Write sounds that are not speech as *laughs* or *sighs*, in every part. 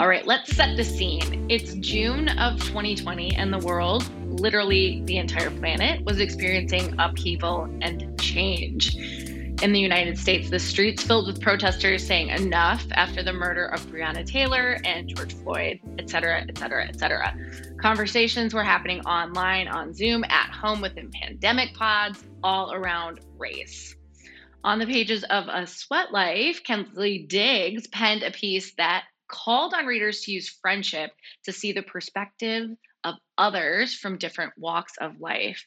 All right, let's set the scene. It's June of 2020, and the world, literally the entire planet, was experiencing upheaval and change. In the United States, the streets filled with protesters saying enough after the murder of Breonna Taylor and George Floyd, et cetera, et cetera, et cetera. Conversations were happening online, on Zoom, at home within pandemic pods, all around race. On the pages of A Sweat Life, Kensley Diggs penned a piece that called on readers to use friendship to see the perspective of others from different walks of life.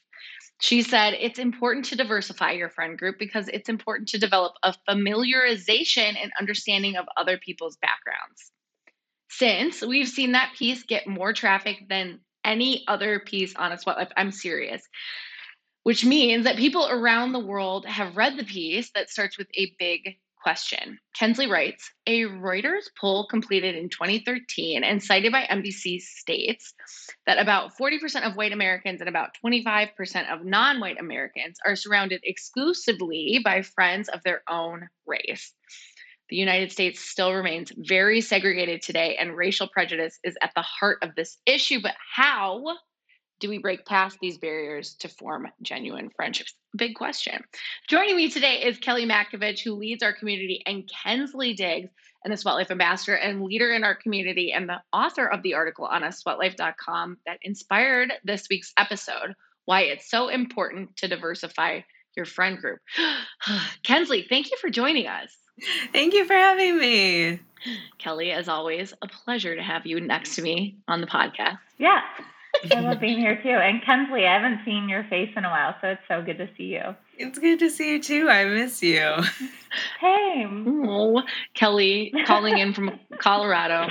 She said it's important to diversify your friend group because it's important to develop a familiarization and understanding of other people's backgrounds. Since we've seen that piece get more traffic than any other piece on a sweat life, I'm serious. Which means that people around the world have read the piece that starts with a big question. Kensley writes A Reuters poll completed in 2013 and cited by NBC states that about 40% of white Americans and about 25% of non white Americans are surrounded exclusively by friends of their own race. The United States still remains very segregated today, and racial prejudice is at the heart of this issue. But how do we break past these barriers to form genuine friendships? Big question. Joining me today is Kelly Makovich, who leads our community, and Kensley Diggs, and the Sweat Life ambassador and leader in our community, and the author of the article on a sweatlife.com that inspired this week's episode why it's so important to diversify your friend group. *sighs* Kensley, thank you for joining us. Thank you for having me. Kelly, as always, a pleasure to have you next to me on the podcast. Yeah, I love being here too. And Kensley, I haven't seen your face in a while, so it's so good to see you. It's good to see you too. I miss you. *laughs* Hey. Oh, Kelly calling in from Colorado.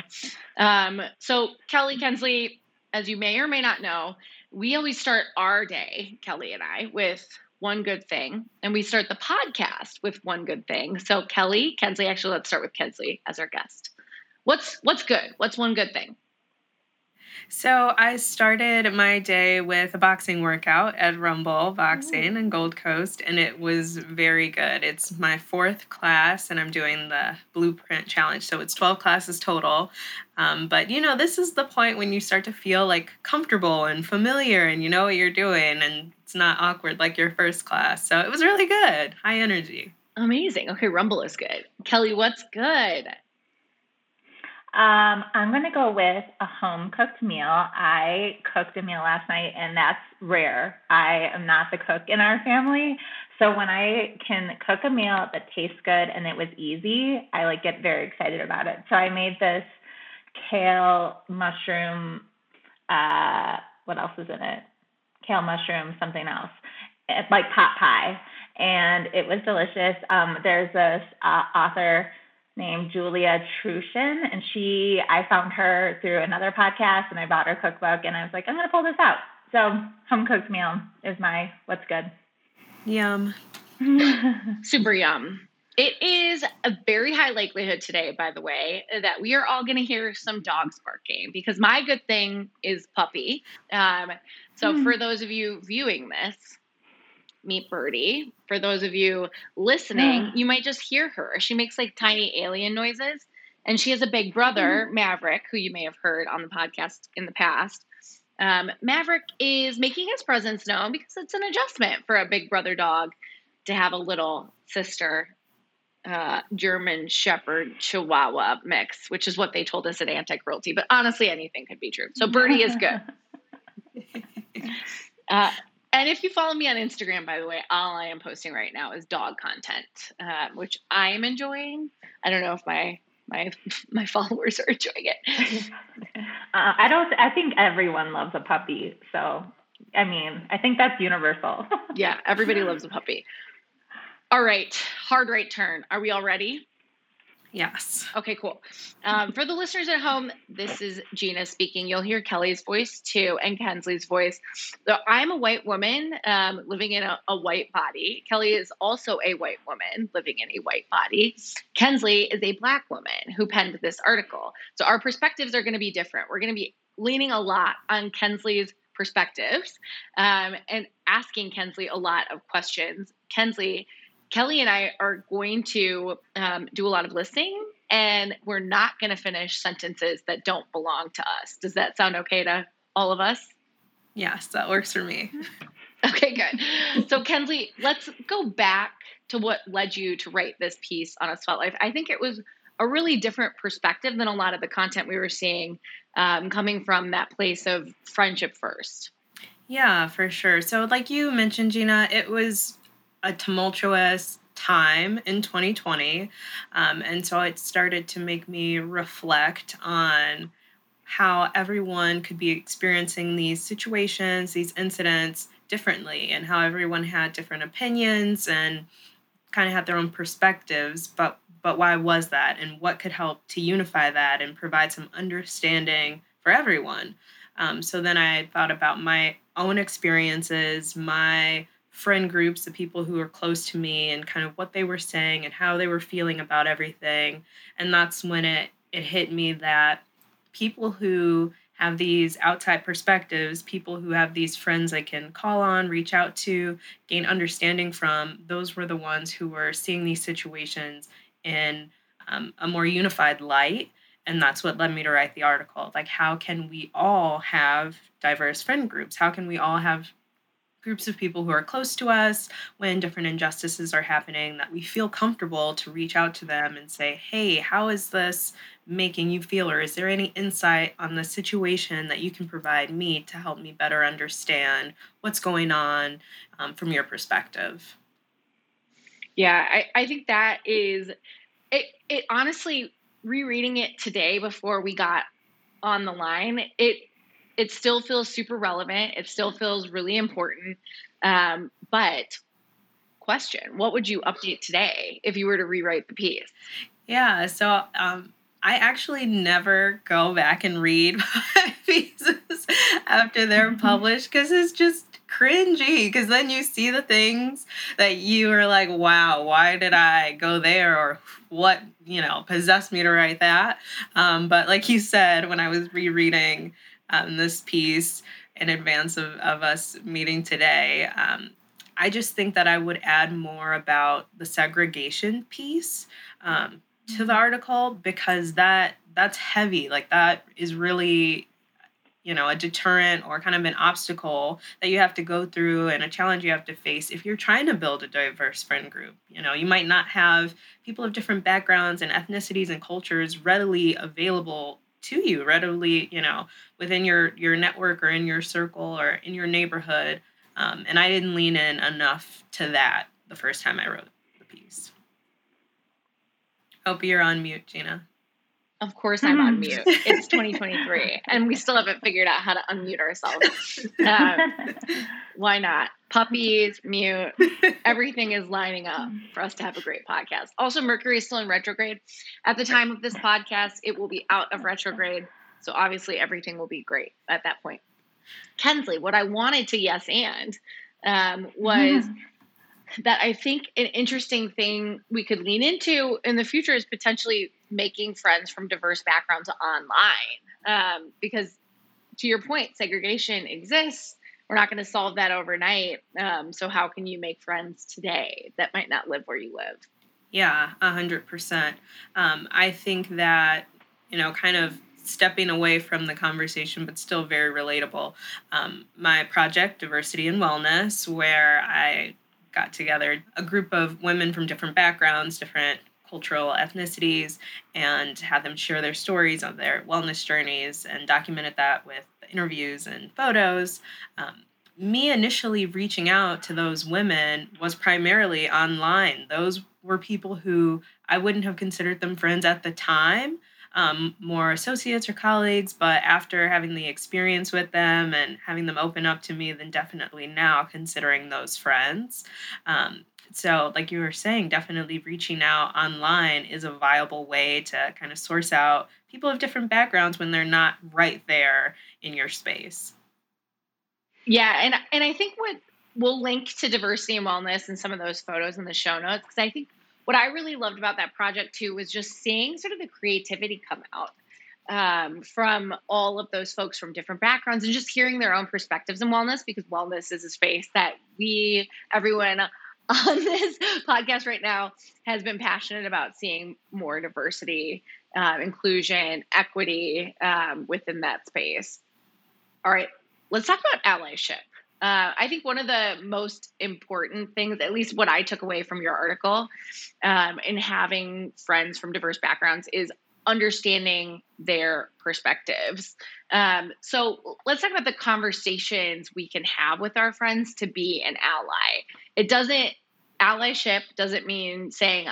Um, so, Kelly Kensley, as you may or may not know, we always start our day, Kelly and I, with one good thing, and we start the podcast with one good thing. So, Kelly, Kensley, actually, let's start with Kensley as our guest. What's what's good? What's one good thing? So I started my day with a boxing workout at Rumble Boxing in Gold Coast, and it was very good. It's my fourth class, and I'm doing the Blueprint Challenge. So it's 12 classes total. Um, but you know, this is the point when you start to feel like comfortable and familiar, and you know what you're doing, and it's not awkward like your first class. So it was really good, high energy. Amazing. Okay, Rumble is good. Kelly, what's good? Um, I'm going to go with a home cooked meal. I cooked a meal last night, and that's rare. I am not the cook in our family. So when I can cook a meal that tastes good and it was easy, I like get very excited about it. So I made this kale mushroom. Uh, what else is in it? Kale mushroom, something else, it's like pot pie, and it was delicious. Um, there's this uh, author named Julia Turshen. and she I found her through another podcast, and I bought her cookbook, and I was like, I'm gonna pull this out. So home cooked meal is my what's good. Yum. *laughs* Super yum. It is a very high likelihood today, by the way, that we are all going to hear some dogs barking because my good thing is puppy. Um, so, Mm. for those of you viewing this, meet Birdie. For those of you listening, you might just hear her. She makes like tiny alien noises, and she has a big brother, Maverick, who you may have heard on the podcast in the past. Um, Maverick is making his presence known because it's an adjustment for a big brother dog to have a little sister uh, German Shepherd Chihuahua mix, which is what they told us at Anti Cruelty. But honestly, anything could be true. So Birdie is good. *laughs* Uh, and if you follow me on Instagram, by the way, all I am posting right now is dog content, uh, which I am enjoying. I don't know if my my *laughs* my followers are enjoying it. *laughs* Uh, I don't. I think everyone loves a puppy. So, I mean, I think that's universal. *laughs* Yeah, everybody loves a puppy. All right, hard right turn. Are we all ready? Yes. Okay, cool. Um, for the listeners at home, this is Gina speaking. You'll hear Kelly's voice too and Kensley's voice. So I'm a white woman um, living in a, a white body. Kelly is also a white woman living in a white body. Kensley is a black woman who penned this article. So our perspectives are going to be different. We're going to be leaning a lot on Kensley's perspectives um, and asking Kensley a lot of questions. Kensley, Kelly and I are going to um, do a lot of listening and we're not going to finish sentences that don't belong to us. Does that sound okay to all of us? Yes, that works for me. *laughs* Okay, good. So, Kensley, let's go back to what led you to write this piece on a sweat life. I think it was a really different perspective than a lot of the content we were seeing um, coming from that place of friendship first. Yeah, for sure. So, like you mentioned, Gina, it was a tumultuous time in 2020. Um, and so it started to make me reflect on how everyone could be experiencing these situations, these incidents differently, and how everyone had different opinions and kind of had their own perspectives. But but why was that, and what could help to unify that and provide some understanding for everyone? Um, so then I thought about my own experiences, my friend groups, the people who were close to me, and kind of what they were saying and how they were feeling about everything. And that's when it it hit me that people who have these outside perspectives, people who have these friends I can call on, reach out to, gain understanding from, those were the ones who were seeing these situations in um, a more unified light. And that's what led me to write the article. Like, how can we all have diverse friend groups? How can we all have groups of people who are close to us when different injustices are happening that we feel comfortable to reach out to them and say, hey, how is this making you feel? Or is there any insight on the situation that you can provide me to help me better understand what's going on um, from your perspective? Yeah, I, I think that is it it honestly rereading it today before we got on the line, it it still feels super relevant. It still feels really important. Um, but question, what would you update today if you were to rewrite the piece? Yeah, so um, I actually never go back and read *laughs* my pieces after they're mm-hmm. published because it's just cringy. Because then you see the things that you are like, wow, why did I go there? Or what, you know, possessed me to write that? Um, but like you said, when I was rereading um, this piece in advance of, of us meeting today. Um, I just think that I would add more about the segregation piece um, to the mm-hmm. article because that that's heavy. Like that is really you know a deterrent or kind of an obstacle that you have to go through and a challenge you have to face if you're trying to build a diverse friend group you know you might not have people of different backgrounds and ethnicities and cultures readily available to you readily, you know, within your your network or in your circle or in your neighborhood. Um, and I didn't lean in enough to that the first time I wrote the piece. Hope you're on mute, Gina. Of course, I'm on mute. It's 2023, and we still haven't figured out how to unmute ourselves. Um, *laughs* why not? Puppies, mute. *laughs* Everything is lining up for us to have a great podcast. Also, Mercury is still in retrograde. At the time of this podcast, it will be out of retrograde. So, obviously, everything will be great at that point. Kensley, what I wanted to yes and um, was that I think an interesting thing we could lean into in the future is potentially making friends from diverse backgrounds online. Um, because to your point, segregation exists. We're not going to solve that overnight. Um, so, how can you make friends today that might not live where you live? Yeah, a hundred percent. Um, I think that you know, kind of stepping away from the conversation, but still very relatable. Um, my project, Diversity and Wellness, where I got together a group of women from different backgrounds, different cultural ethnicities, and had them share their stories of their wellness journeys and documented that with interviews and photos. Um, me initially reaching out to those women was primarily online. Those were people who I wouldn't have considered them friends at the time, um, more associates or colleagues, but after having the experience with them and having them open up to me, then definitely now considering those friends. Um, so, like you were saying, definitely reaching out online is a viable way to kind of source out people of different backgrounds when they're not right there in your space. Yeah, and and I think what we'll link to diversity and wellness and some of those photos in the show notes because I think what I really loved about that project too was just seeing sort of the creativity come out um, from all of those folks from different backgrounds and just hearing their own perspectives in wellness because wellness is a space that we, everyone *laughs* on this podcast right now has been passionate about seeing more diversity, uh, inclusion, equity um, within that space. All right, let's talk about allyship. Uh, I think one of the most important things, at least what I took away from your article, um, in having friends from diverse backgrounds, is understanding their perspectives. Um, so let's talk about the conversations we can have with our friends to be an ally. It doesn't allyship doesn't mean saying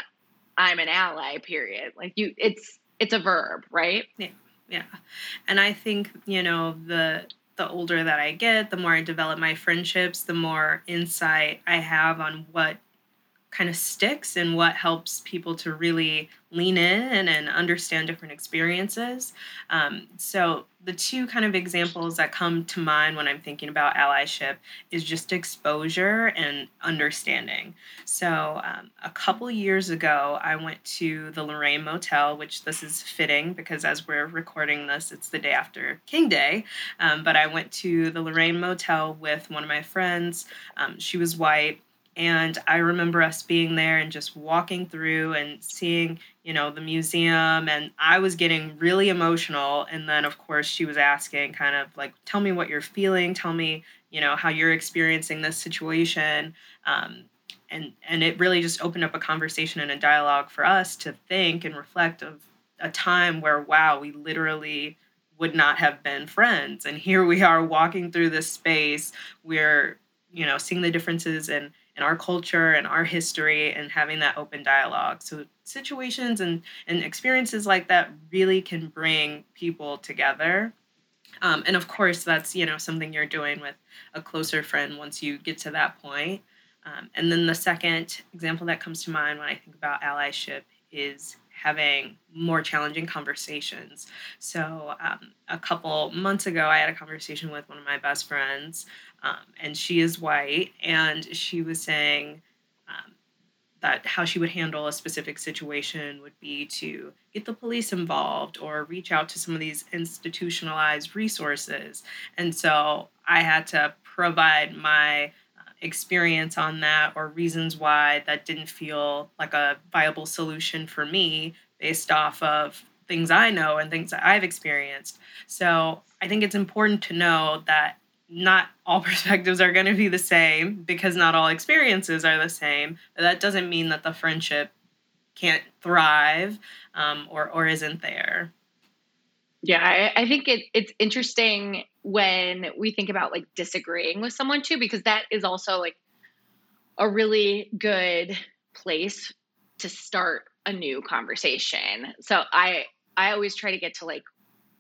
I'm an ally. Period. Like you, it's it's a verb, right? Yeah, yeah. And I think you know the the older that I get, the more I develop my friendships, the more insight I have on what kind of sticks and what helps people to really lean in and understand different experiences. Um, so, the two kind of examples that come to mind when I'm thinking about allyship is just exposure and understanding. So, um, a couple years ago, I went to the Lorraine Motel, which this is fitting because as we're recording this, it's the day after King Day. Um, but I went to the Lorraine Motel with one of my friends. Um, she was white and I remember us being there and just walking through and seeing, you know, the museum. And I was getting really emotional. And then, of course, she was asking, kind of like, tell me what you're feeling. Tell me, you know, how you're experiencing this situation. Um, and, and it really just opened up a conversation and a dialogue for us to think and reflect of a time where, wow, we literally would not have been friends. And here we are walking through this space. We're, you know, seeing the differences and and our culture and our history and having that open dialogue. So situations and, and experiences like that really can bring people together. Um, and of course, that's you know something you're doing with a closer friend once you get to that point. Um, and then the second example that comes to mind when I think about allyship is having more challenging conversations. So, um, a couple months ago, I had a conversation with one of my best friends, um, and she is white, and she was saying um, that how she would handle a specific situation would be to get the police involved or reach out to some of these institutionalized resources. And so, I had to provide my experience on that or reasons why that didn't feel like a viable solution for me based off of things I know and things that I've experienced. So I think it's important to know that not all *laughs* perspectives are going to be the same because not all experiences are the same. But that doesn't mean that the friendship can't thrive um, or or isn't there. Yeah, I, I think it, it's interesting when we think about like disagreeing with someone too, because that is also like a really good place to start a new conversation. So I I always try to get to like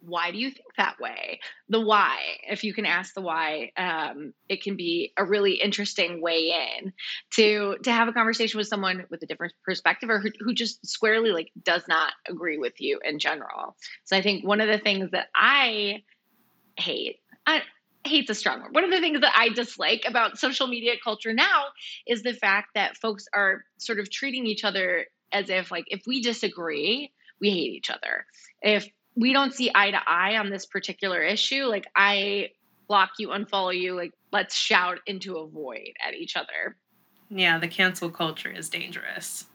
why do you think that way? The why, if you can ask the why, um, it can be a really interesting way in to to have a conversation with someone with a different perspective or who, who just squarely like does not agree with you in general. So I think one of the things that I hate, I, hate's a strong word. One of the things that I dislike about social media culture now is the fact that folks are sort of treating each other as if like if we disagree, we hate each other. If we don't see eye to eye on this particular issue, like I block you, unfollow you, like let's shout into a void at each other. Yeah, the cancel culture is dangerous.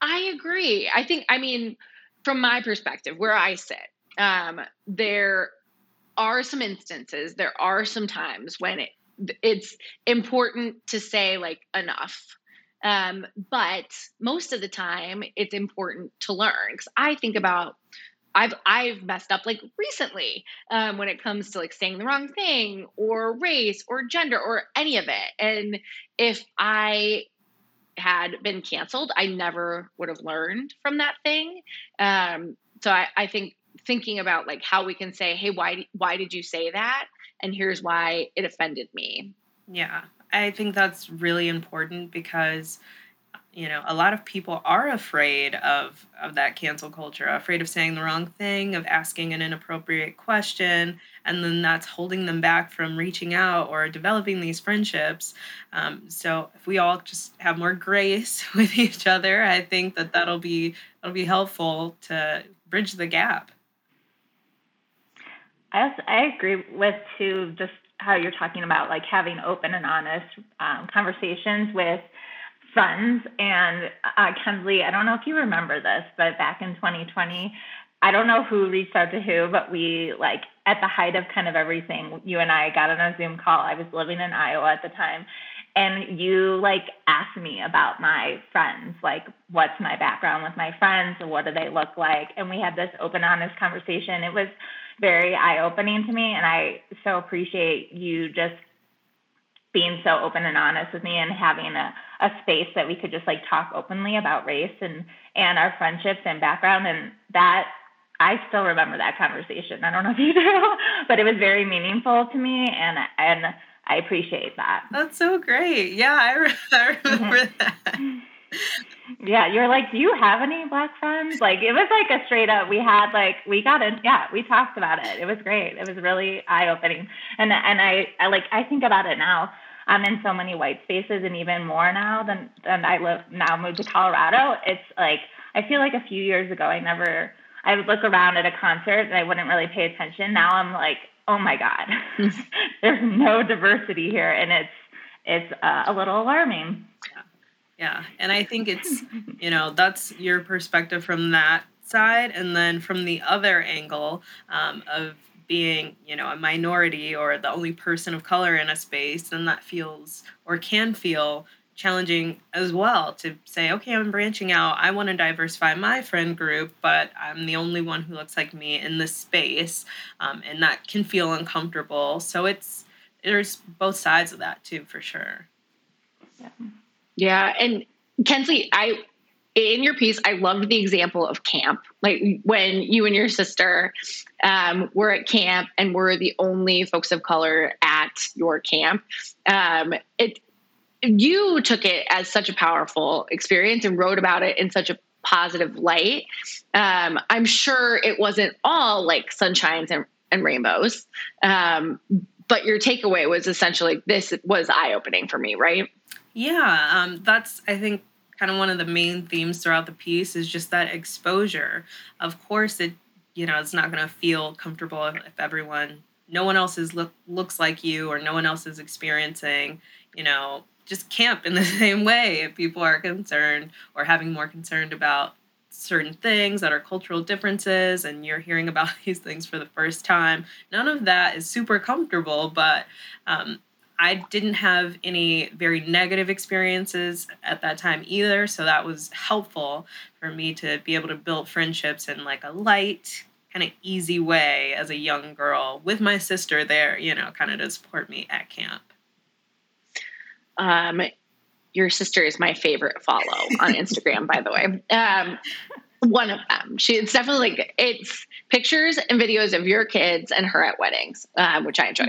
I agree. I think, I mean, from my perspective, where I sit, um, there are some instances, there are some times when it, it's important to say like enough. Um, but most of the time, it's important to learn because I think about I've I've messed up like recently um, when it comes to like saying the wrong thing or race or gender or any of it. And if I had been canceled, I never would have learned from that thing. Um, so I, I think thinking about like how we can say, hey, why why did you say that? And here's why it offended me. Yeah, I think that's really important because you know a lot of people are afraid of of that cancel culture afraid of saying the wrong thing of asking an inappropriate question and then that's holding them back from reaching out or developing these friendships. Um, so if we all just have more grace *laughs* with each other i think that that'll be that'll be helpful to bridge the gap. I also, i agree with too just how you're talking about like having open and honest um, conversations with friends. And uh, Kensley, I don't know if you remember this, but back in 2020, I don't know who reached out to who, but we like at the height of kind of everything, you and I got on a Zoom call. I was living in Iowa at the time. And you like asked me about my friends, like what's my background with my friends what do they look like? And we had this open, honest conversation. It was very eye opening to me. And I so appreciate you just being so open and honest with me and having a, a space that we could just like talk openly about race and and our friendships and background and that I still remember that conversation. I don't know if you *laughs* do, but it was very meaningful to me and and I appreciate that. That's so great. Yeah, I, re- *laughs* I remember mm-hmm. *laughs* that. Yeah, you're like, do you have any black friends? Like, it was like a straight up. We had like, we got in. Yeah, we talked about it. It was great. It was really eye opening. And and I, I like, I think about it now. I'm in so many white spaces, and even more now than than I live now. Moved to Colorado. It's like I feel like a few years ago, I never. I would look around at a concert and I wouldn't really pay attention. Now I'm like, oh my god, *laughs* *laughs* there's no diversity here, and it's it's uh, a little alarming. Yeah. yeah, and I think it's *laughs* you know that's your perspective from that side, and then from the other angle um, of being you know a minority or the only person of color in a space, then that feels or can feel challenging as well to say, okay, I'm branching out. I want to diversify my friend group, but I'm the only one who looks like me in this space. Um, and that can feel uncomfortable. So it's, there's both sides of that too, for sure. Yeah. Yeah. And Kensley, I, in your piece, I loved the example of camp. Like when you and your sister um, were at camp and were the only folks of color at your camp. Um, it you took it as such a powerful experience and wrote about it in such a positive light. Um, I'm sure it wasn't all like sunshines and, and rainbows, um, but your takeaway was essentially this was eye opening for me, right? Yeah, um, that's I think kind of one of the main themes throughout the piece is just that exposure. Of course, it you know it's not going to feel comfortable if, if everyone, no one else is look looks like you or no one else is experiencing you know just camp in *laughs* the same way if people are concerned or having more concerned about certain things that are cultural differences and you're hearing about *laughs* these things for the first time none of that is super comfortable but um, i didn't have any very negative experiences at that time either so that was helpful for me to be able to build friendships in like a light kind of easy way as a young girl with my sister there you know kind of to support me at camp um, your sister is my favorite follow on Instagram, by the way. Um, one of them. She it's definitely like it's pictures and videos of your kids and her at weddings, um, which I enjoy.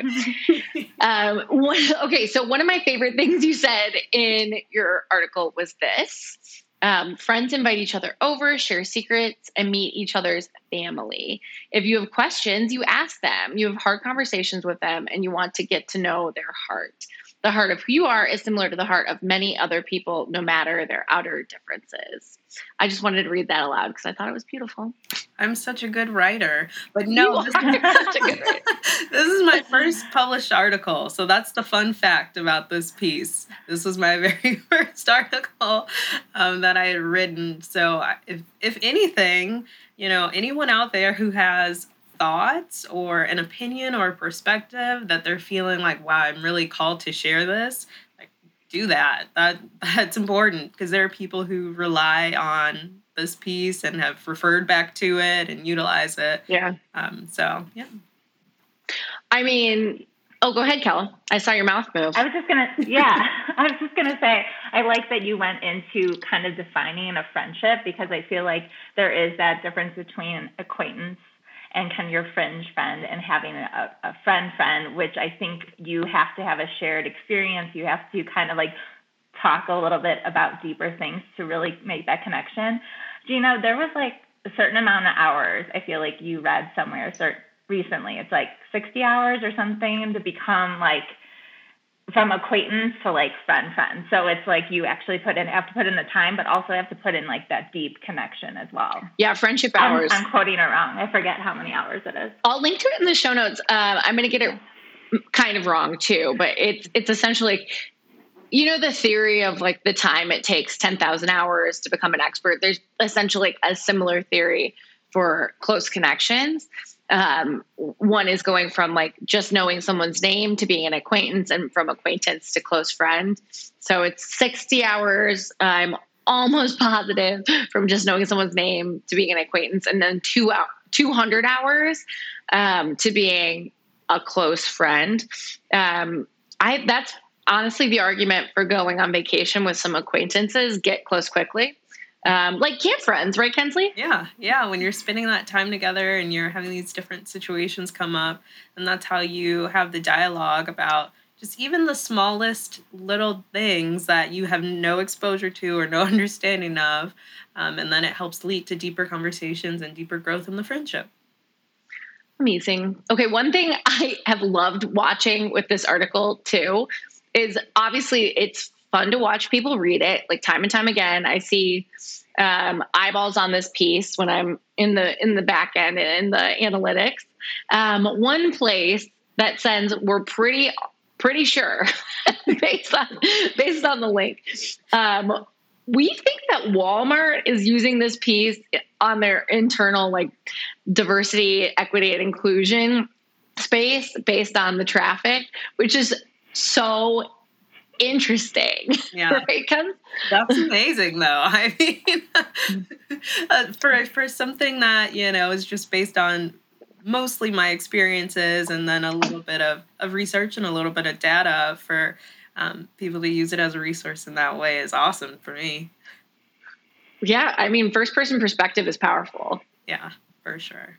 *laughs* um, one, okay, so one of my favorite things you said in your article was this: um, friends invite each other over, share secrets, and meet each other's family. If you have questions, you ask them. You have hard conversations with them, and you want to get to know their heart the heart of who you are is similar to the heart of many other people, no matter their outer differences. I just wanted to read that aloud because I thought it was beautiful. I'm such a good writer, but no, this, *laughs* *laughs* this is my first published article. So that's the fun fact about this piece. This was my *laughs* very first article um, that I had written. So if if anything, you know, anyone out there who has thoughts or an opinion or a perspective that they're feeling like, wow, I'm really called to share this, like do that. That *laughs* that's important because there are people who rely on this piece and have referred back to it and utilize it. Yeah. Um, so yeah. I mean, oh, go ahead, Kelly. I saw your mouth move. I was just gonna, yeah, *laughs* I was just gonna say, I like that you went into kind of defining a friendship because I feel like there is that difference between acquaintance and kind of your fringe friend and having a, a friend friend, which I think you have to have a shared experience. You have to kind of like talk a little bit about deeper things to really make that connection. Gina, there was like a certain amount of hours I feel like you read somewhere cert- recently. It's like 60 hours or something to become like – from acquaintance to like friend friend. So it's like you actually put in have to put in the time, but also have to put in like that deep connection as well. Yeah, friendship hours. I'm, I'm quoting it wrong. I forget how many hours it is. I'll link to it in the show notes. Uh, I'm going to get it kind of wrong too, but it's it's essentially you know the theory of like the time it takes 10,000 hours to become an expert there's essentially like a similar theory for close connections um, one is going from like just knowing someone's name to being an acquaintance and from acquaintance to close friend. So it's 60 hours. I'm almost *laughs* positive from just knowing someone's name to being an acquaintance and then two out 200 hours um, to being a close friend. Um, i that's honestly the argument for going on vacation with some acquaintances get close quickly um, like camp friends, right, Kensley? Yeah, yeah. When you're spending that time together and you're having these different situations come up, and that's how you have the dialogue about just even the smallest little things that you have no exposure to or no *laughs* understanding of. Um, and then it helps lead to deeper conversations and deeper growth in the friendship. Amazing. Okay, one thing I have loved watching with this article too is obviously it's fun to watch people read it like time and time again. I see um, eyeballs on this piece when I'm in the in the back end in the analytics. Um, one place that sends we're pretty pretty sure *laughs* based on based on the link. Um, we think that Walmart is using this piece on their internal like diversity, equity, and inclusion space based on the traffic, which is so interesting. *laughs* Yeah, right, that's *laughs* amazing, though. *laughs* I mean, uh, for for something that you know is just based on mostly my experiences and then a little bit of, of research and a little bit of data for um, people to use it as a resource in that way is awesome for me. Yeah, I mean, first person perspective is powerful. Yeah, for sure.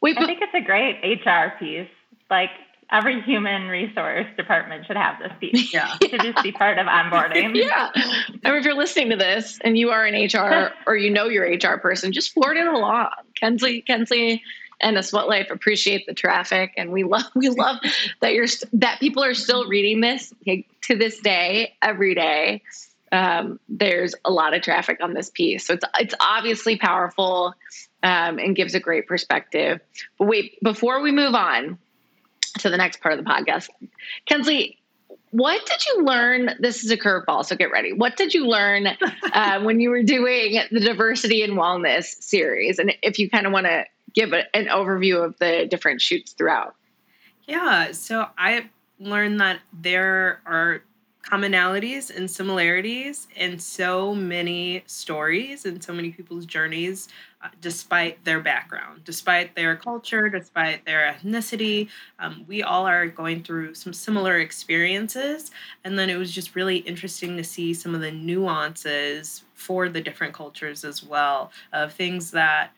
Wait, I think it's a great HR piece. Like every human resource department should have this piece. Yeah. *laughs* to just be part of onboarding. *laughs* yeah. I mean, if you're listening to this and you are an HR *laughs* or you know your HR person, just forward it along. Kensley, Kensley and a sweat life appreciate the traffic and we love we love that you're that people are still reading this to this day every day um, there's a lot of traffic on this piece so it's it's obviously powerful um, and gives a great perspective but wait before we move on to the next part of the podcast. Kensley, what did you learn? This is a curveball, so get ready. What did you learn *laughs* uh, when you were doing the diversity and wellness series? And if you kind of want to give a, an overview of the different shoots throughout. Yeah, so I learned that there are commonalities and similarities in so many stories and so many people's journeys despite their background despite their culture despite their ethnicity um, we all are going through some similar experiences. And then it was just really interesting to see some of the nuances for the different cultures as well of things that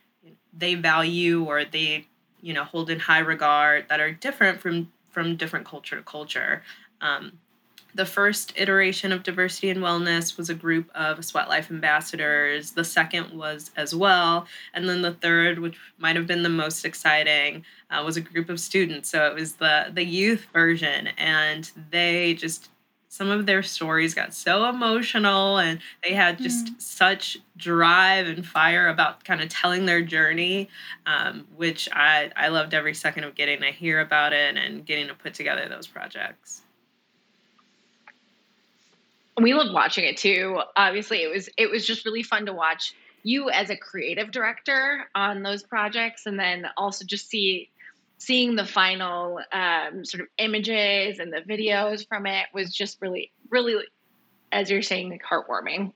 they value or they you know hold in high regard that are different from from different culture to culture. Um, the first iteration of diversity and wellness was a group of sweat life ambassadors. The second was as well. And then the third which might have been the most exciting uh, was a group of students. So it was the the youth version. And they just some of their stories got so emotional and they had just mm. such drive and fire about kind of telling their journey um, which I, I loved every second of getting to hear about it and getting to put together those projects we loved watching it too. Obviously, it was it was just really fun to watch you as a creative director on those projects, and then also just see seeing the final um, sort of images and the videos from it was just really, really, as you're saying, like heartwarming.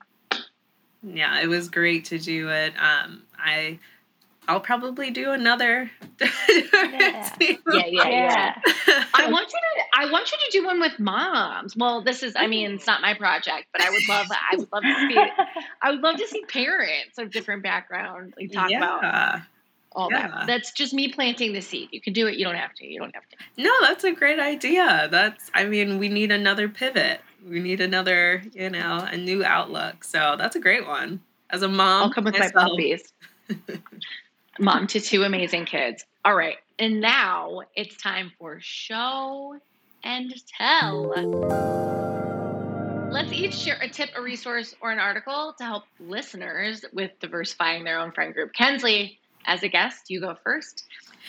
Yeah, it was great to do it. Um, I I'll probably do another. yeah. yeah, yeah, yeah. *laughs* I want you to. I want you to do one with moms. Well, this is. I mean, it's not my project, but I would love. I would love to see. *laughs* I would love to see parents of different backgrounds like talk yeah. about all yeah. that. That's just me planting the seed. You can do it. You don't have to. You don't have to. No, that's a great idea. That's. I mean, we need another pivot. We need another. You know, a new outlook. So that's a great one. As a mom, I'll come with myself. my puppies *laughs* mom to two amazing kids. All right. And now it's time for show and tell. Let's each share a tip, a resource, or an article to help listeners with diversifying their own friend group. Kensley, as a guest, you go first.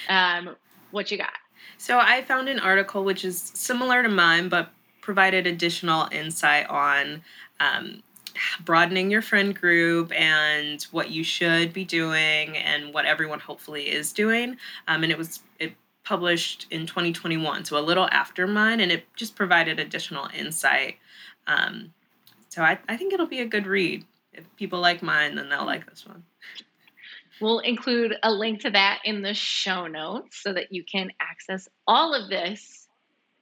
Um, what you got? So I found an article which is similar to mine, but provided additional insight on um, broadening your friend group and what you should be doing and what everyone hopefully is doing. Um, and it was it published in 2021, so a little after mine, and it just provided additional insight. Um, so I, I think it'll be a good read. If people like mine, then they'll like this one. We'll include a link to that in the show notes so that you can access all of this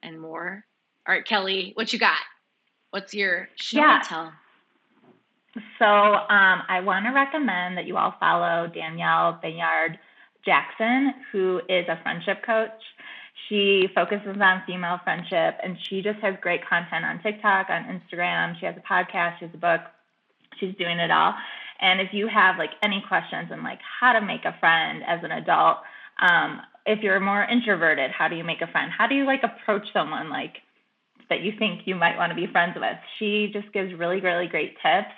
and more. All right, Kelly, what you got? What's your show Yeah. and tell? So um, I want to recommend that you all follow Danielle Bayard Jackson, who is a friendship coach. She focuses on female friendship and she just has great content on TikTok, on Instagram. She has a podcast, she has a book. She's doing it all. And if you have like any questions on like how to make a friend as an adult, um, if you're more introverted, how do you make a friend? How do you like approach someone like that you think you might want to be friends with? She just gives really, really great tips.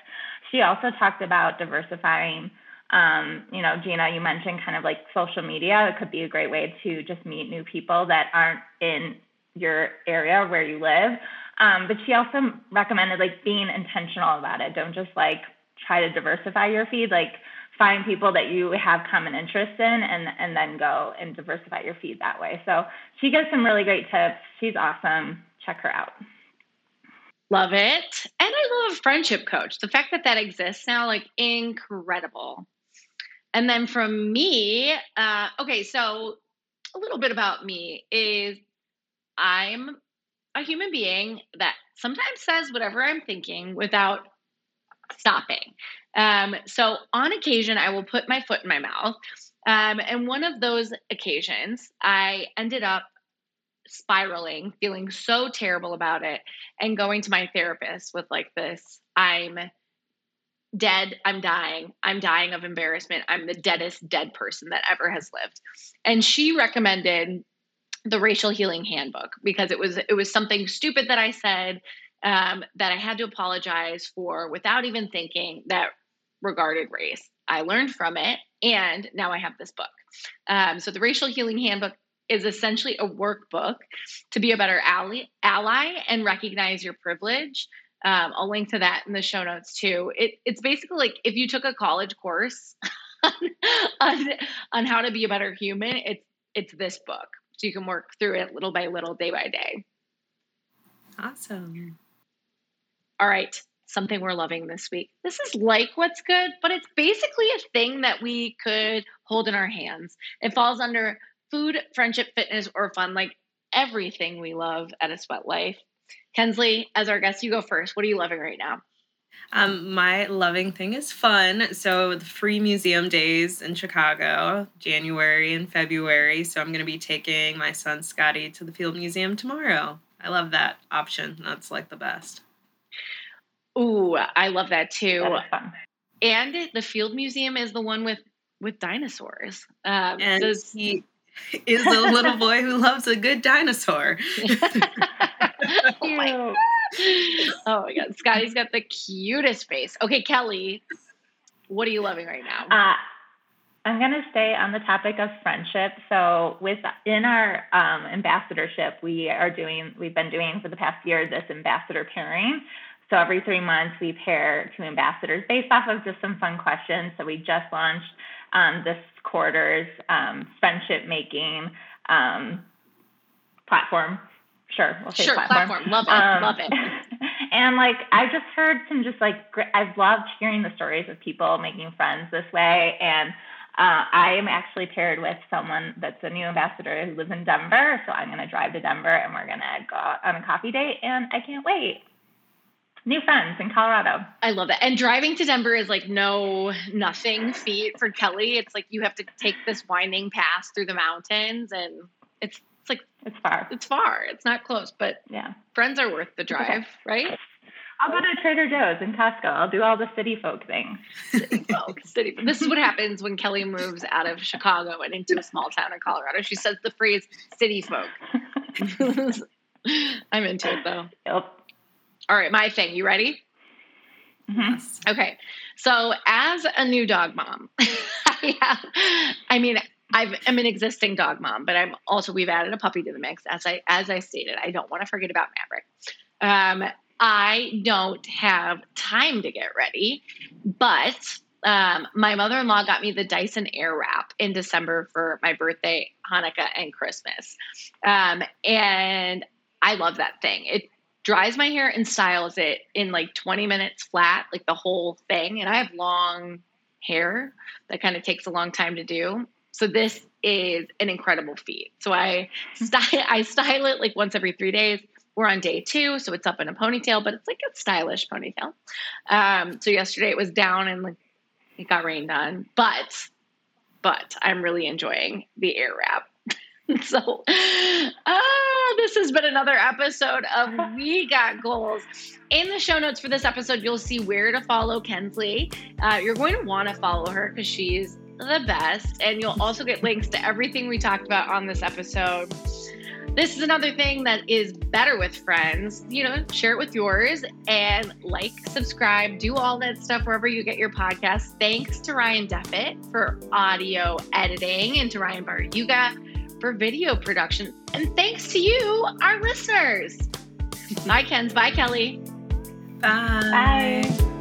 She also talked about diversifying. Um, you know, Gina, you mentioned kind of like social media. It could be a great way to just meet new people that aren't in your area where you live. Um, but she also recommended like being intentional about it. Don't just like try to diversify your feed. Like find people that you have common interest in and and then go and diversify your feed that way. So she gives some really great tips. She's awesome. Check her out. Love it. And I love friendship coach. The fact that that exists now, like incredible. And then from me, uh, okay, so a little bit about me is I'm a human being that sometimes says whatever I'm thinking without stopping. Um, so on occasion, I will put my foot in my mouth. Um, and one of those occasions, I ended up spiraling, feeling so terrible about it, and going to my therapist with like this I'm dead, I'm dying, I'm dying of embarrassment, I'm the deadest dead person that ever has lived. And she recommended the racial healing handbook because it was it was something stupid that I said um, that I had to apologize for without even thinking that regarded race. I learned from it, and now I have this book. Um, so the racial healing handbook is essentially a workbook to be a better ally, ally and recognize your privilege. Um, I'll link to that in the show notes too. It, it's basically like if you took a college course *laughs* on, on, on how to be a better human, it's it's this book. So you can work through it little by little, day by day. Awesome. All right, something we're loving this week. This is like what's good, but it's basically a thing that we could hold in our hands. It falls under food, friendship, fitness, or fun, like everything we love at a sweat life. Kensley, as our guest, you go first. What are you loving right now? Um, my loving thing is fun. So the free museum days in Chicago, January and February. So I'm going to be taking my son Scotty to the Field Museum tomorrow. I love that option. That's like the best. Ooh, I love that too. That is fun. And the Field Museum is the one with with dinosaurs. Um, And does- he is a little boy who loves a good dinosaur. oh *laughs* my Cute. oh my god, Scotty's got the cutest face. Okay, Kelly, what are you loving right now? Uh, I'm going to stay on the topic of friendship. So, with in our um, ambassadorship, we are doing, we've been doing for the past year this ambassador pairing. So every three months, we pair two ambassadors based off of just some fun questions. So we just launched um, this quarter's um, friendship making um, platform. Sure, we'll say sure, platform. platform. Love it. Um, love it. *laughs* and like I just heard some just like gr- I've loved hearing the stories of people making friends this way, and uh, I am actually paired with someone that's a new ambassador who lives in Denver, so I'm gonna drive to Denver and we're gonna go out on a coffee date, and I can't wait. New friends in Colorado. I love it. And driving to Denver is like no nothing feat for Kelly. It's like you have to take this winding pass through the mountains, and it's it's like It's far. it's far. It's not close, but Yeah. friends are worth the drive, right? I'll go to Trader Joe's and Costco. I'll do all the city folk things. City folk, city. This is what happens when Kelly moves out of Chicago and into a small town in Colorado. She says the phrase "city folk." *laughs* *laughs* I'm into it though. Yep. All right, my thing. You ready? Mhm. Okay. So, as a new dog mom, *laughs* I, have, I mean, I've, I'm an existing dog mom, but I'm also we've added a puppy to the mix. As I as I stated, I don't want to forget about Maverick. Um, I don't have time to get ready, but um, my mother in law got me the Dyson Airwrap in December for my birthday, Hanukkah, and Christmas. Um, and I love that thing. It dries my hair and styles it in like 20 minutes flat, like the whole thing. And I have long hair that kind of takes a long time to do. So this is an incredible feat. So I style I style it like once every three days. We're on day two, so it's up in a ponytail, but it's like a stylish ponytail. Um, so yesterday it was down and like it got rained on, but but I'm really enjoying the Airwrap. *laughs* so ah, this has been another episode of *laughs* We Got Goals. In the show notes for this episode, you'll see where to follow Kensley. Uh, you're going to want to follow her because she's the best, and you'll also get links to everything we talked about on this episode. This is another thing that is better with friends. You know, share it with yours and like, subscribe, do all that stuff wherever you get your podcasts. Thanks to Ryan Deffitt for audio editing and to Ryan Bartuga for video production. And thanks to you, our listeners. Bye, Kens. Bye, Kelly. Bye. Bye.